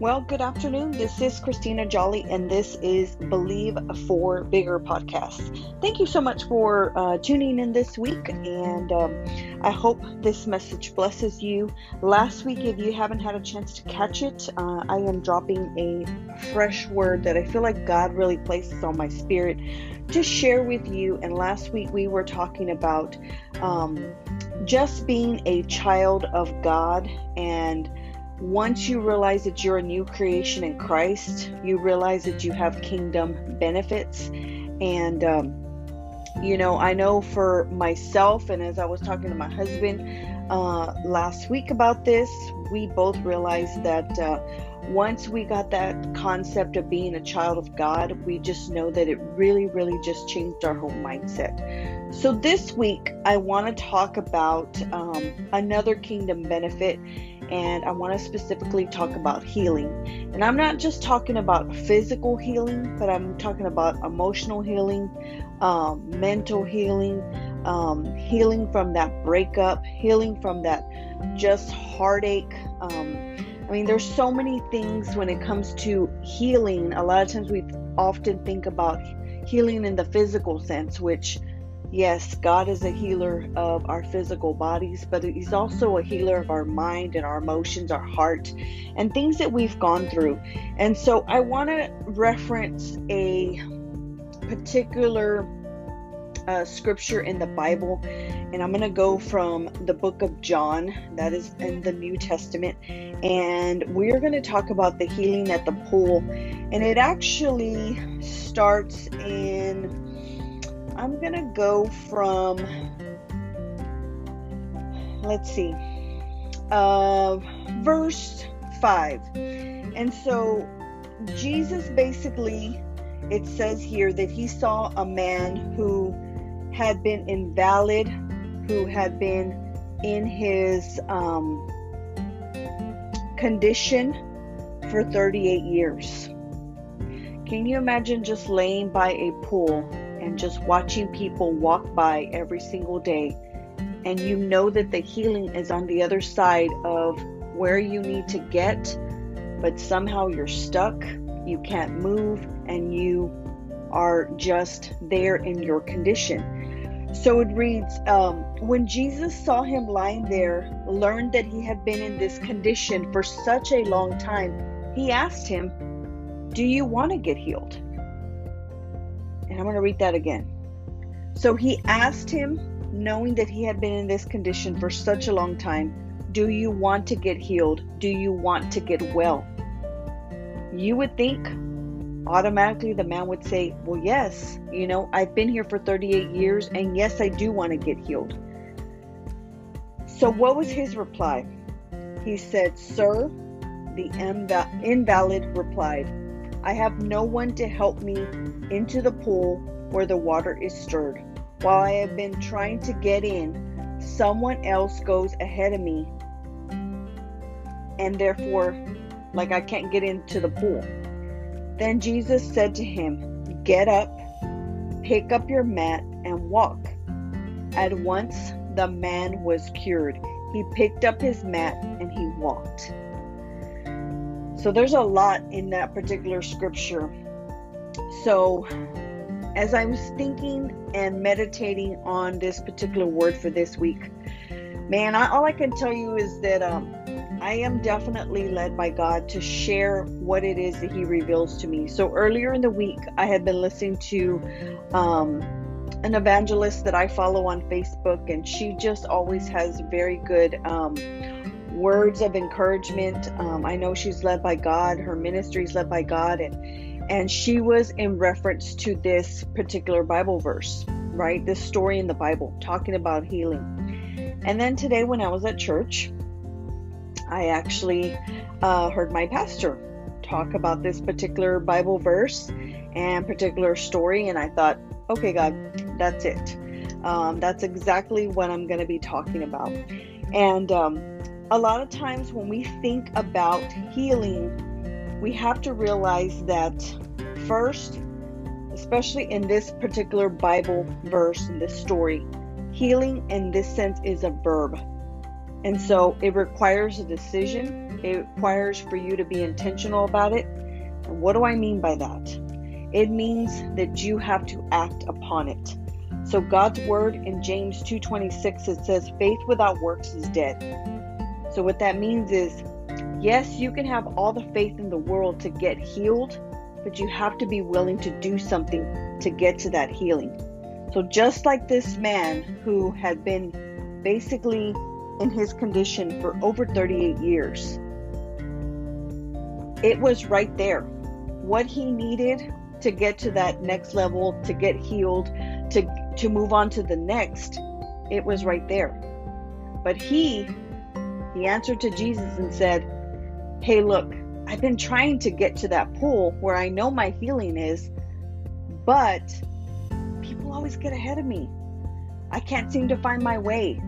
Well, good afternoon. This is Christina Jolly, and this is Believe for Bigger podcast. Thank you so much for uh, tuning in this week, and um, I hope this message blesses you. Last week, if you haven't had a chance to catch it, uh, I am dropping a fresh word that I feel like God really places on my spirit to share with you. And last week, we were talking about um, just being a child of God and once you realize that you're a new creation in Christ, you realize that you have kingdom benefits. And, um, you know, I know for myself, and as I was talking to my husband uh, last week about this, we both realized that uh, once we got that concept of being a child of God, we just know that it really, really just changed our whole mindset. So this week, I want to talk about um, another kingdom benefit and I want to specifically talk about healing. And I'm not just talking about physical healing, but I'm talking about emotional healing, um, mental healing, um, healing from that breakup, healing from that just heartache. Um, I mean, there's so many things when it comes to healing. A lot of times we often think about healing in the physical sense, which Yes, God is a healer of our physical bodies, but He's also a healer of our mind and our emotions, our heart, and things that we've gone through. And so I want to reference a particular uh, scripture in the Bible, and I'm going to go from the book of John, that is in the New Testament, and we're going to talk about the healing at the pool. And it actually starts in I'm gonna go from let's see uh, verse 5 and so jesus basically it says here that he saw a man who had been invalid who had been in his um, condition for 38 years. Can you imagine just laying by a pool and just watching people walk by every single day, and you know that the healing is on the other side of where you need to get, but somehow you're stuck, you can't move, and you are just there in your condition. So it reads um, When Jesus saw him lying there, learned that he had been in this condition for such a long time, he asked him, Do you want to get healed? I'm going to read that again. So he asked him, knowing that he had been in this condition for such a long time, Do you want to get healed? Do you want to get well? You would think automatically the man would say, Well, yes, you know, I've been here for 38 years, and yes, I do want to get healed. So, what was his reply? He said, Sir, the invalid replied, I have no one to help me into the pool where the water is stirred. While I have been trying to get in, someone else goes ahead of me, and therefore, like I can't get into the pool. Then Jesus said to him, Get up, pick up your mat, and walk. At once the man was cured. He picked up his mat and he walked. So there's a lot in that particular scripture. So as I was thinking and meditating on this particular word for this week, man, I, all I can tell you is that um, I am definitely led by God to share what it is that He reveals to me. So earlier in the week, I had been listening to um, an evangelist that I follow on Facebook, and she just always has very good um, words of encouragement. Um, I know she's led by God, her ministry is led by God, and and she was in reference to this particular Bible verse, right? This story in the Bible talking about healing. And then today, when I was at church, I actually uh, heard my pastor talk about this particular Bible verse and particular story, and I thought, okay, God, that's it. Um, that's exactly what I'm going to be talking about. And um, a lot of times when we think about healing, we have to realize that first, especially in this particular Bible verse, in this story, healing in this sense is a verb. And so it requires a decision It requires for you to be intentional about it. And what do I mean by that? It means that you have to act upon it. So God's word in James 2:26 it says faith without works is dead. So what that means is yes, you can have all the faith in the world to get healed, but you have to be willing to do something to get to that healing. So just like this man who had been basically in his condition for over 38 years, it was right there. What he needed to get to that next level, to get healed, to to move on to the next, it was right there. But he he answered to Jesus and said, "Hey, look, I've been trying to get to that pool where I know my healing is, but people always get ahead of me. I can't seem to find my way.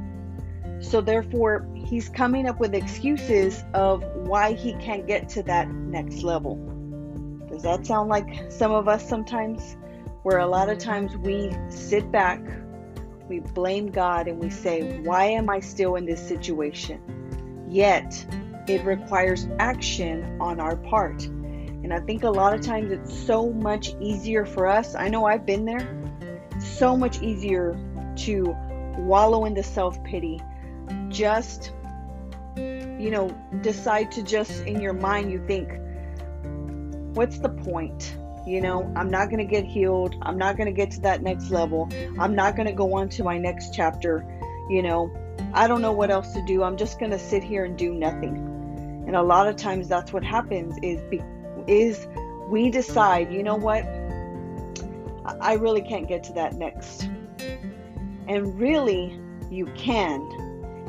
So, therefore, he's coming up with excuses of why he can't get to that next level. Does that sound like some of us sometimes? Where a lot of times we sit back, we blame God, and we say, Why am I still in this situation? Yet, it requires action on our part. And I think a lot of times it's so much easier for us. I know I've been there. So much easier to wallow in the self pity just you know decide to just in your mind you think what's the point you know i'm not going to get healed i'm not going to get to that next level i'm not going to go on to my next chapter you know i don't know what else to do. I'm just going to sit here and do nothing. And a lot of times that's what happens is be, is we decide you know what? I really can't get to that next. And really you can.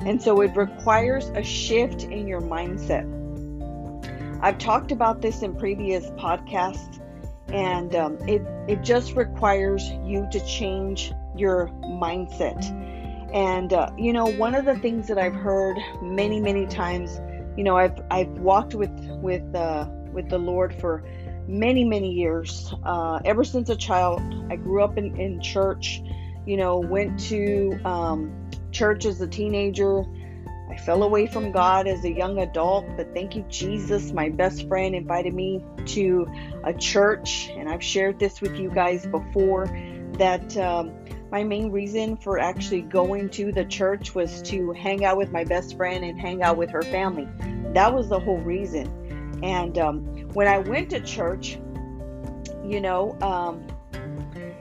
And so it requires a shift in your mindset. I've talked about this in previous podcasts, and um, it, it just requires you to change your mindset. And, uh, you know, one of the things that I've heard many, many times, you know, I've, I've walked with, with, uh, with the Lord for many, many years. Uh, ever since a child, I grew up in, in church, you know, went to, um, church as a teenager. I fell away from God as a young adult, but thank you, Jesus. My best friend invited me to a church, and I've shared this with you guys before that um, my main reason for actually going to the church was to hang out with my best friend and hang out with her family. That was the whole reason. And um, when I went to church, you know, um,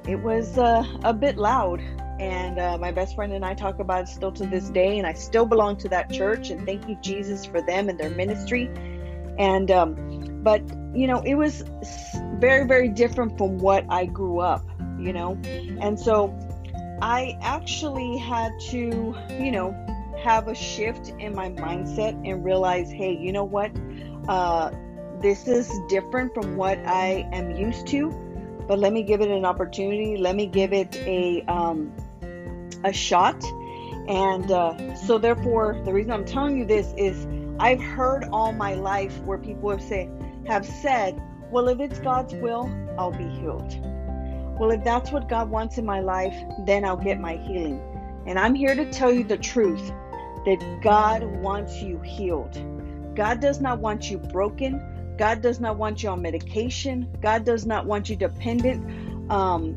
it was uh, a bit loud and uh, my best friend and I talk about it still to this day. And I still belong to that church. And thank you, Jesus, for them and their ministry. And um, but you know, it was very, very different from what I grew up. You know, and so I actually had to, you know, have a shift in my mindset and realize, hey, you know what? Uh, this is different from what I am used to, but let me give it an opportunity. Let me give it a um, a shot. And uh, so, therefore, the reason I'm telling you this is I've heard all my life where people have say have said, "Well, if it's God's will, I'll be healed." Well, if that's what God wants in my life, then I'll get my healing. And I'm here to tell you the truth that God wants you healed. God does not want you broken. God does not want you on medication. God does not want you dependent. Um,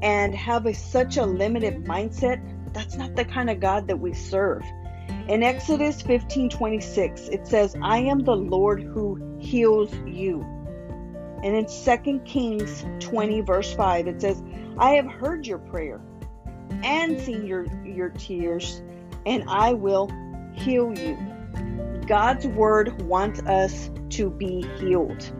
and have a, such a limited mindset, that's not the kind of God that we serve. In Exodus 15 26, it says, I am the Lord who heals you. And in 2 Kings 20, verse 5, it says, I have heard your prayer and seen your, your tears, and I will heal you. God's word wants us to be healed.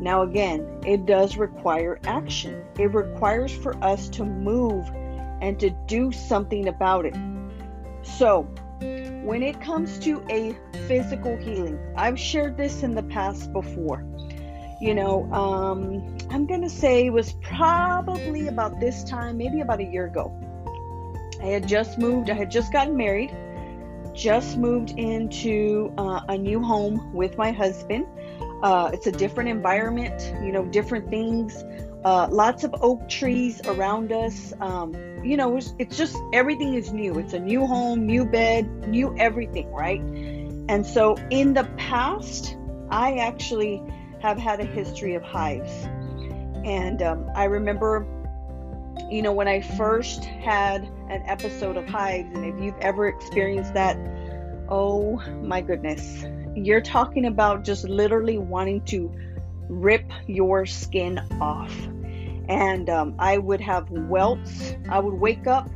Now, again, it does require action. It requires for us to move and to do something about it. So, when it comes to a physical healing, I've shared this in the past before. You know, um, I'm going to say it was probably about this time, maybe about a year ago. I had just moved, I had just gotten married, just moved into uh, a new home with my husband. Uh, it's a different environment, you know, different things. Uh, lots of oak trees around us. Um, you know, it's, it's, just everything is new. It's a new home, new bed, new everything, right? And so in the past, I actually have had a history of hives. And um, I remember, you know, when I first had an episode of hives, and if you've ever experienced that, oh my goodness, you're talking about just literally wanting to rip your skin off. And um, I would have welts. I would wake up,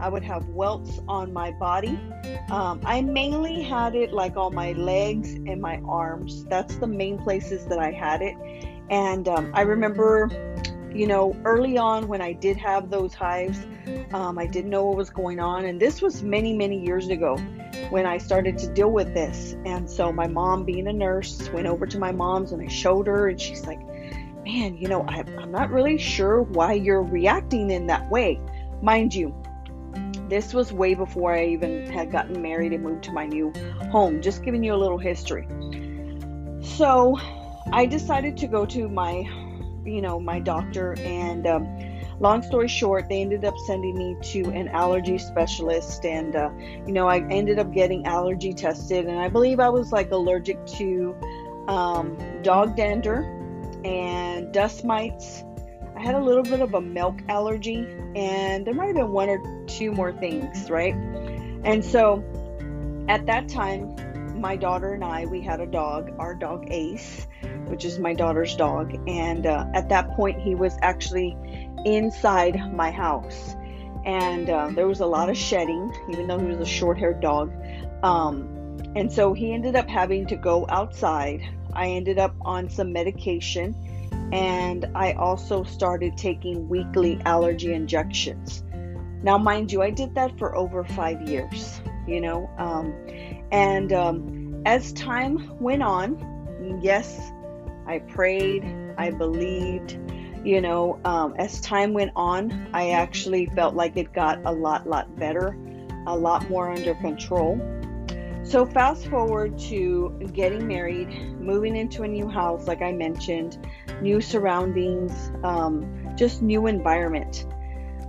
I would have welts on my body. Um, I mainly had it like on my legs and my arms. That's the main places that I had it. And um, I remember, you know, early on when I did have those hives, um, I didn't know what was going on. And this was many, many years ago when I started to deal with this. And so my mom, being a nurse, went over to my mom's and I showed her, and she's like, Man, you know, I, I'm not really sure why you're reacting in that way. Mind you, this was way before I even had gotten married and moved to my new home. Just giving you a little history. So I decided to go to my, you know, my doctor, and um, long story short, they ended up sending me to an allergy specialist, and uh, you know, I ended up getting allergy tested, and I believe I was like allergic to um, dog dander and dust mites I had a little bit of a milk allergy, and there might have been one or two more things, right? And so at that time, my daughter and I, we had a dog, our dog Ace, which is my daughter's dog. And uh, at that point, he was actually inside my house. And uh, there was a lot of shedding, even though he was a short haired dog. Um, and so he ended up having to go outside. I ended up on some medication and I also started taking weekly allergy injections. Now, mind you, I did that for over five years, you know, um, and um, as time went on, yes, I prayed, I believed, you know, um, as time went on, I actually felt like it got a lot, lot better, a lot more under control. So, fast forward to getting married, moving into a new house, like I mentioned, new surroundings, um, just new environment.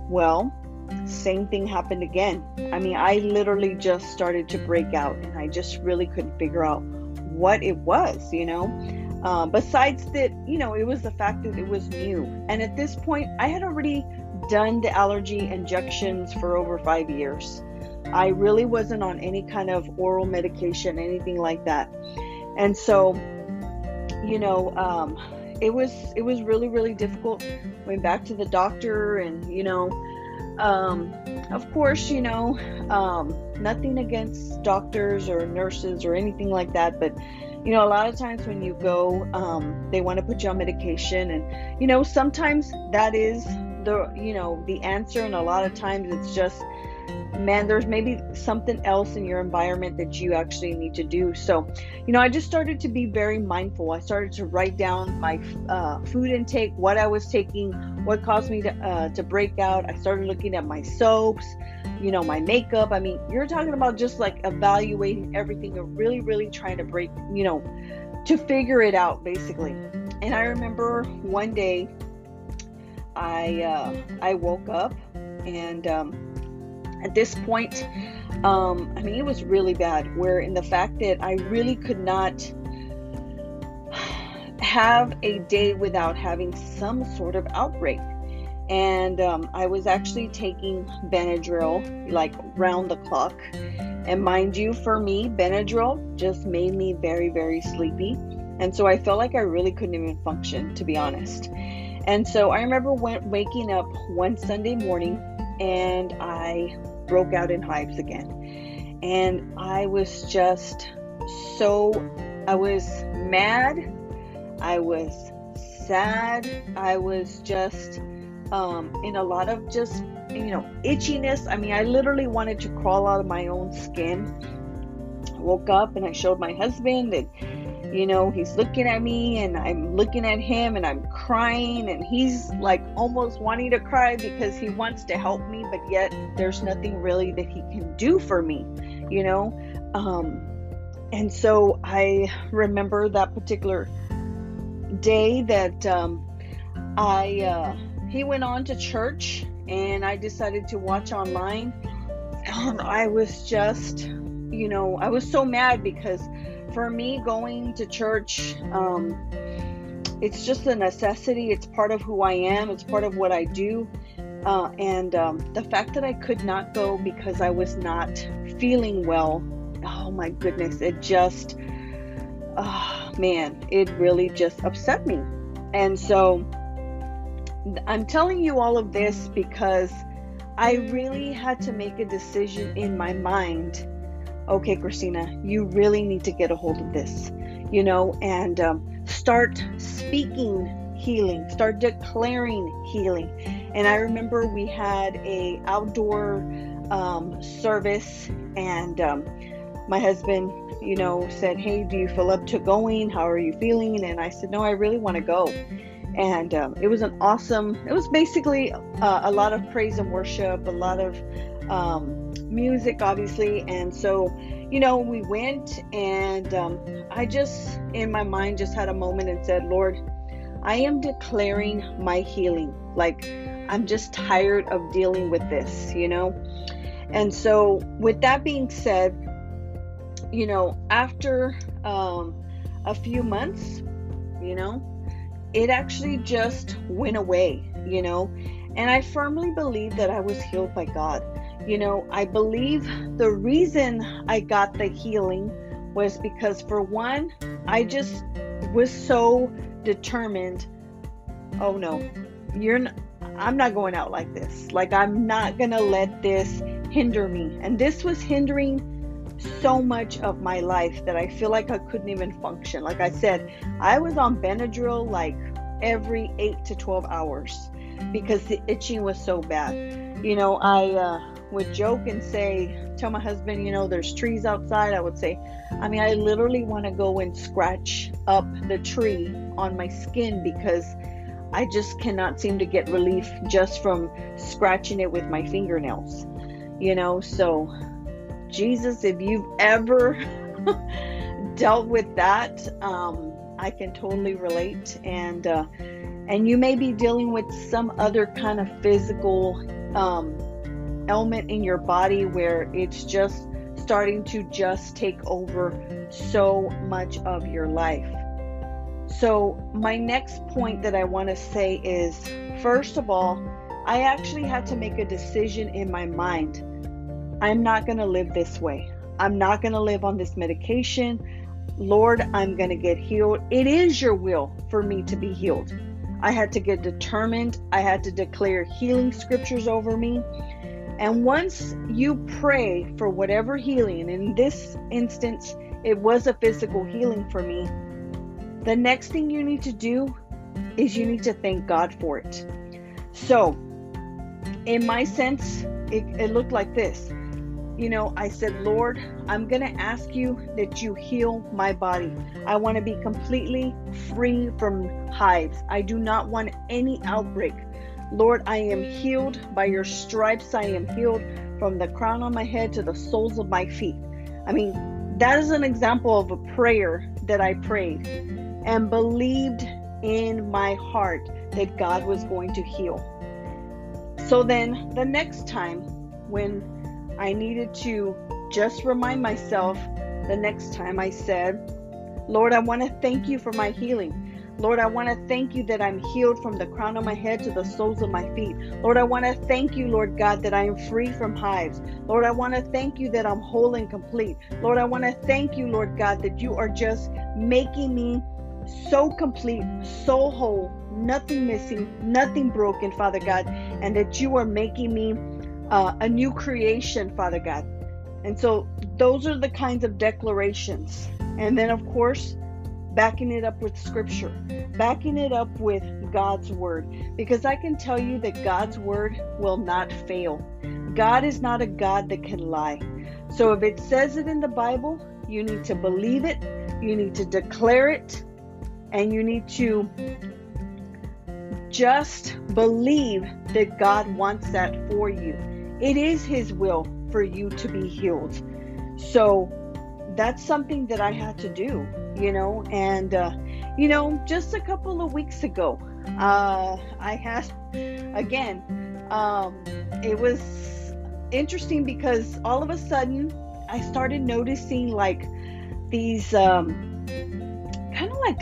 Well, same thing happened again. I mean, I literally just started to break out and I just really couldn't figure out what it was, you know. Uh, besides that, you know, it was the fact that it was new. And at this point, I had already done the allergy injections for over five years. I really wasn't on any kind of oral medication, anything like that. And so, you know, um, it was it was really really difficult. Went back to the doctor, and you know, um, of course, you know, um, nothing against doctors or nurses or anything like that, but you know, a lot of times when you go, um, they want to put you on medication, and you know, sometimes that is the you know the answer, and a lot of times it's just man, there's maybe something else in your environment that you actually need to do. So, you know, I just started to be very mindful. I started to write down my uh, food intake, what I was taking, what caused me to uh, to break out. I started looking at my soaps, you know, my makeup. I mean, you're talking about just like evaluating everything and really, really trying to break, you know, to figure it out basically. And I remember one day, I uh, I woke up and um, at this point, um, I mean, it was really bad. Where in the fact that I really could not have a day without having some sort of outbreak. And um, I was actually taking Benadryl like round the clock. And mind you, for me, Benadryl just made me very, very sleepy. And so I felt like I really couldn't even function, to be honest. And so I remember waking up one Sunday morning and I broke out in hives again. And I was just so, I was mad, I was sad, I was just um, in a lot of just, you know, itchiness. I mean, I literally wanted to crawl out of my own skin. I woke up and I showed my husband and you know he's looking at me and i'm looking at him and i'm crying and he's like almost wanting to cry because he wants to help me but yet there's nothing really that he can do for me you know? Um and so i remember that particular day that um i uh he went on to church and i decided to watch online. And i was just you know, I was so mad because for me, going to church, um, it's just a necessity. It's part of who I am, it's part of what I do. Uh, and um, the fact that I could not go because I was not feeling well, oh my goodness, it just, oh man, it really just upset me. And so I'm telling you all of this because I really had to make a decision in my mind. Okay, Christina, you really need to get a hold of this, you know, and um, start speaking healing, start declaring healing. And I remember we had a outdoor um, service, and um, my husband, you know, said, "Hey, do you feel up to going? How are you feeling?" And I said, "No, I really want to go." And um, it was an awesome. It was basically uh, a lot of praise and worship, a lot of um, music, obviously, and so you know, we went and um, I just, in my mind, just had a moment and said, Lord, I am declaring my healing. Like, I'm just tired of dealing with this, you know? And so, with that being said, you know, after um, a few months, you know, it actually just went away, you know? And I firmly believe that I was healed by God. You know, I believe the reason I got the healing was because, for one, I just was so determined oh no, you're not, I'm not going out like this. Like, I'm not going to let this hinder me. And this was hindering so much of my life that I feel like I couldn't even function. Like I said, I was on Benadryl like every 8 to 12 hours because the itching was so bad. You know, I uh, would joke and say, tell my husband, you know, there's trees outside. I would say, I mean, I literally want to go and scratch up the tree on my skin because I just cannot seem to get relief just from scratching it with my fingernails. You know, so Jesus, if you've ever dealt with that, um, I can totally relate. And uh, and you may be dealing with some other kind of physical um, element in your body where it's just starting to just take over so much of your life. So, my next point that I want to say is first of all, I actually had to make a decision in my mind. I'm not going to live this way. I'm not going to live on this medication. Lord, I'm going to get healed. It is your will for me to be healed. I had to get determined. I had to declare healing scriptures over me. And once you pray for whatever healing, in this instance, it was a physical healing for me, the next thing you need to do is you need to thank God for it. So, in my sense, it, it looked like this. You know, I said, Lord, I'm going to ask you that you heal my body. I want to be completely free from hives. I do not want any outbreak. Lord, I am healed by your stripes. I am healed from the crown of my head to the soles of my feet. I mean, that is an example of a prayer that I prayed and believed in my heart that God was going to heal. So then, the next time when I needed to just remind myself, the next time I said, Lord, I want to thank you for my healing. Lord, I want to thank you that I'm healed from the crown of my head to the soles of my feet. Lord, I want to thank you, Lord God, that I am free from hives. Lord, I want to thank you that I'm whole and complete. Lord, I want to thank you, Lord God, that you are just making me so complete, so whole, nothing missing, nothing broken, Father God, and that you are making me uh, a new creation, Father God. And so those are the kinds of declarations. And then, of course, backing it up with scripture, backing it up with God's word, because I can tell you that God's word will not fail. God is not a God that can lie. So if it says it in the Bible, you need to believe it, you need to declare it, and you need to just believe that God wants that for you. It is His will for you to be healed. So that's something that I had to do you know and uh, you know just a couple of weeks ago uh, i had again um, it was interesting because all of a sudden I started noticing like these um, kind of like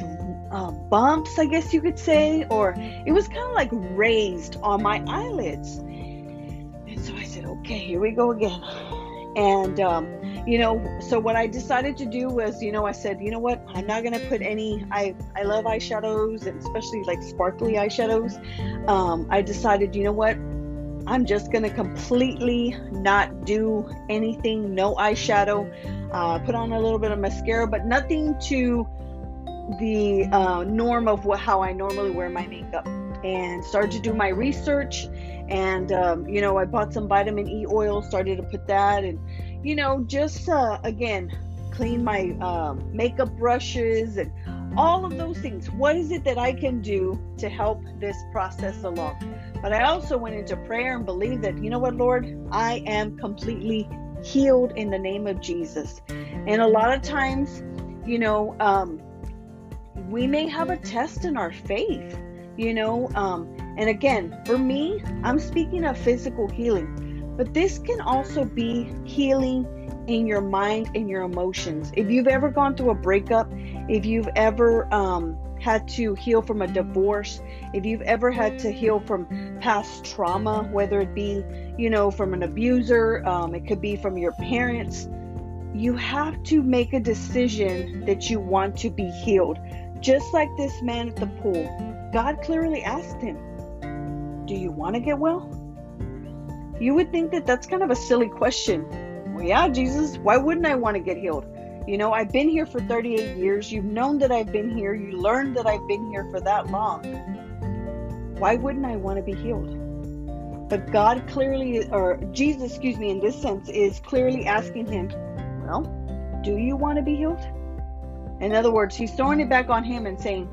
uh, bumps, I guess you could say, or it was kind of like raised on my eyelids. And so I said, okay, here we go again. And, um, you know, so what I decided to do was, you know, I said, you know what, I'm not to put any, I, I love eyeshadows and especially like sparkly eyeshadows. Um, I decided, you know what, I'm just to completely not do anything, no eyeshadow, uh, put on a little bit of mascara, but nothing to the uh, norm of what, how I normally wear my makeup. And started to do my research and um, you know i bought some vitamin e oil started to put that and you know just uh, again clean my um, makeup brushes and all of those things. What is it that i can do to help this process along? But i also went into prayer and believed that you know what lord? I am completely healed in the name of jesus. And a lot of times you know um, we may have a test in our faith you know um, and again, for me, I'm speaking of physical healing, but this can also be healing in your mind and your emotions. If you've ever gone through a breakup, if you've ever um, had to heal from a divorce, if you've ever had to heal from past trauma, whether it be, you know, from an abuser, um, it could be from your parents, you have to make a decision that you want to be healed. Just like this man at the pool, God clearly asked him, do you want to get well? You would think that that's kind of a silly question. Well, yeah, Jesus, why wouldn't I want to get healed? You know, I've been here for 38 years. You've known that I've been here. You learned that I've been here for that long. Why wouldn't I want to be healed? But God clearly, or Jesus, excuse me, in this sense, is clearly asking him, Well, do you want to be healed? In other words, he's throwing it back on him and saying,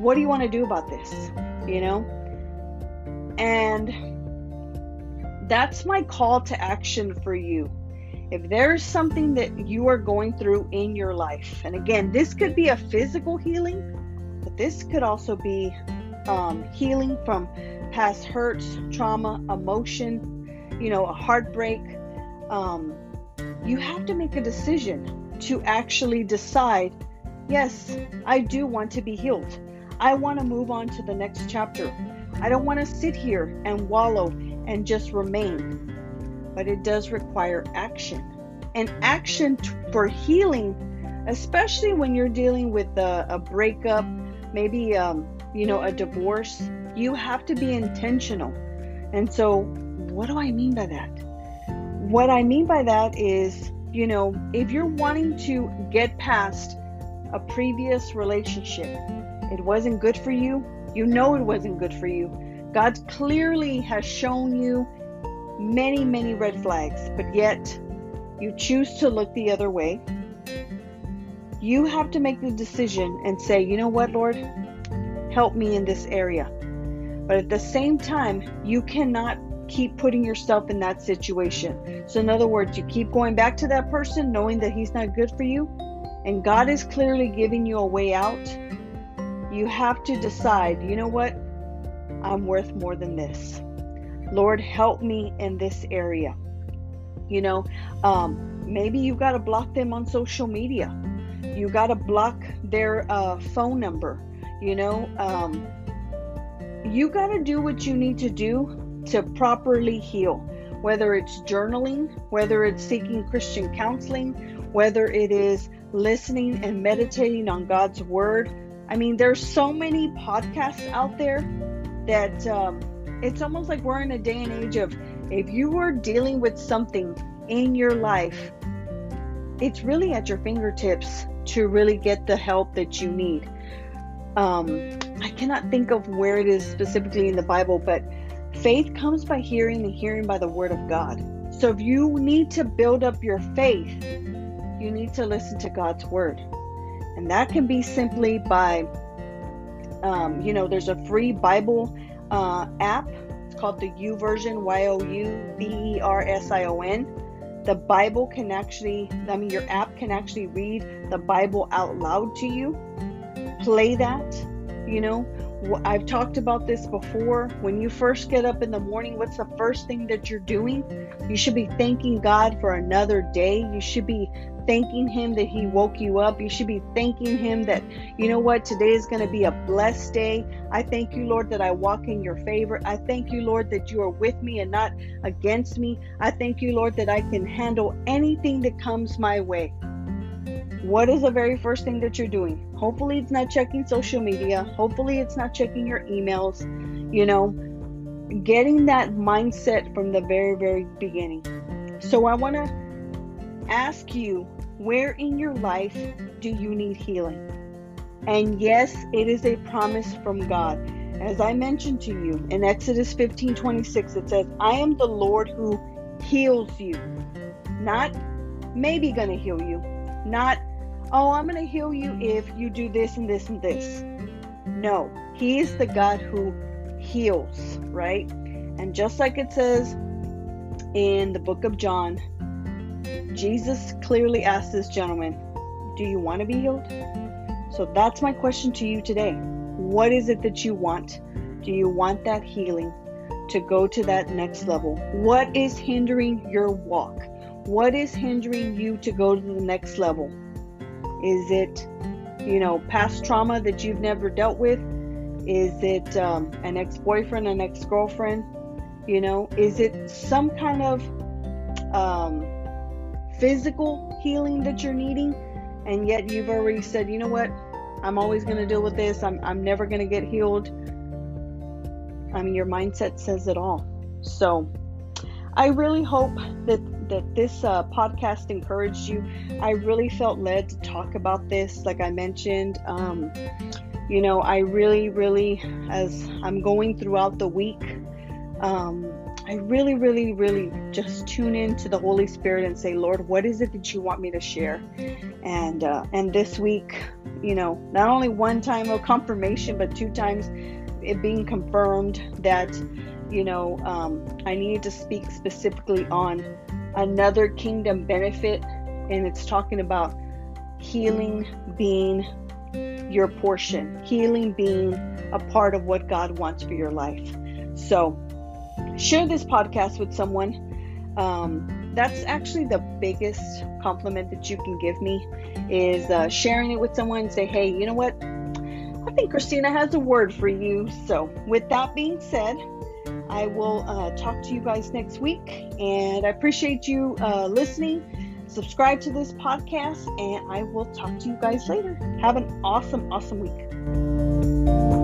What do you want to do about this? You know? And that's my call to action for you. If there's something that you are going through in your life, and again, this could be a physical healing, but this could also be um, healing from past hurts, trauma, emotion, you know, a heartbreak. Um, you have to make a decision to actually decide yes, I do want to be healed. I want to move on to the next chapter. I don't want to sit here and wallow and just remain. But it does require action. And action t- for healing, especially when you're dealing with a, a breakup, maybe um, you know, a divorce, you have to be intentional. And so, what do I mean by that? What I mean by that is, you know, if you're wanting to get past a previous relationship, it wasn't good for you, you know it wasn't good for you. God clearly has shown you many, many red flags, but yet you choose to look the other way. You have to make the decision and say, you know what, Lord, help me in this area. But at the same time, you cannot keep putting yourself in that situation. So, in other words, you keep going back to that person knowing that he's not good for you, and God is clearly giving you a way out you have to decide, you know what? I'm worth more than this. Lord, help me in this area. You know, um, maybe you got to block them on social media. You got to block their uh, phone number. You know, um, you got to do what you need to do to properly heal. Whether it's journaling, whether it's seeking Christian counseling, whether it is listening and meditating on God's word, I mean, there's so many podcasts out there that um, it's almost like we're in a day and age of if you are dealing with something in your life, it's really at your fingertips to really get the help that you need. Um, I cannot think of where it is specifically in the Bible, but faith comes by hearing and hearing by the word of God. So if you need to build up your faith, you need to listen to God's word. And that can be simply by, um, you know, there's a free Bible uh, app. It's called the YouVersion, Y O U V E R S I O N. The Bible can actually, I mean, your app can actually read the Bible out loud to you. Play that, you know, I've talked about this before. When you first get up in the morning, what's the first thing that you're doing? You should be thanking God for another day. You should be thanking Him that He woke you up. You should be thanking Him that, you know what, today is going to be a blessed day. I thank you, Lord, that I walk in your favor. I thank you, Lord, that you are with me and not against me. I thank you, Lord, that I can handle anything that comes my way. What is the very first thing that you're doing? Hopefully, it's not checking social media. Hopefully, it's not checking your emails. You know, getting that mindset from the very, very beginning. So, I want to ask you where in your life do you need healing? And yes, it is a promise from God. As I mentioned to you in Exodus 15 26, it says, I am the Lord who heals you. Not maybe going to heal you. Not, oh, I'm going to heal you if you do this and this and this. No, He is the God who heals, right? And just like it says in the book of John, Jesus clearly asked this gentleman, Do you want to be healed? So that's my question to you today. What is it that you want? Do you want that healing to go to that next level? What is hindering your walk? What is hindering you to go to the next level? Is it, you know, past trauma that you've never dealt with? Is it um, an ex boyfriend, an ex girlfriend? You know, is it some kind of um, physical healing that you're needing, and yet you've already said, you know what, I'm always going to deal with this, I'm, I'm never going to get healed. I mean, your mindset says it all. So, I really hope that that this uh, podcast encouraged you. I really felt led to talk about this, like I mentioned. Um, you know, I really, really, as I'm going throughout the week, um, I really, really, really just tune in to the Holy Spirit and say, Lord, what is it that you want me to share? And uh, and this week, you know, not only one time of confirmation, but two times it being confirmed that, you know, um, I needed to speak specifically on another kingdom benefit, and it's talking about healing being your portion, healing being a part of what God wants for your life. So share this podcast with someone. Um, that's actually the biggest compliment that you can give me is uh, sharing it with someone and say, hey, you know what? I think Christina has a word for you. So, with that being said, I will uh, talk to you guys next week. And I appreciate you uh, listening. Subscribe to this podcast, and I will talk to you guys later. Have an awesome, awesome week.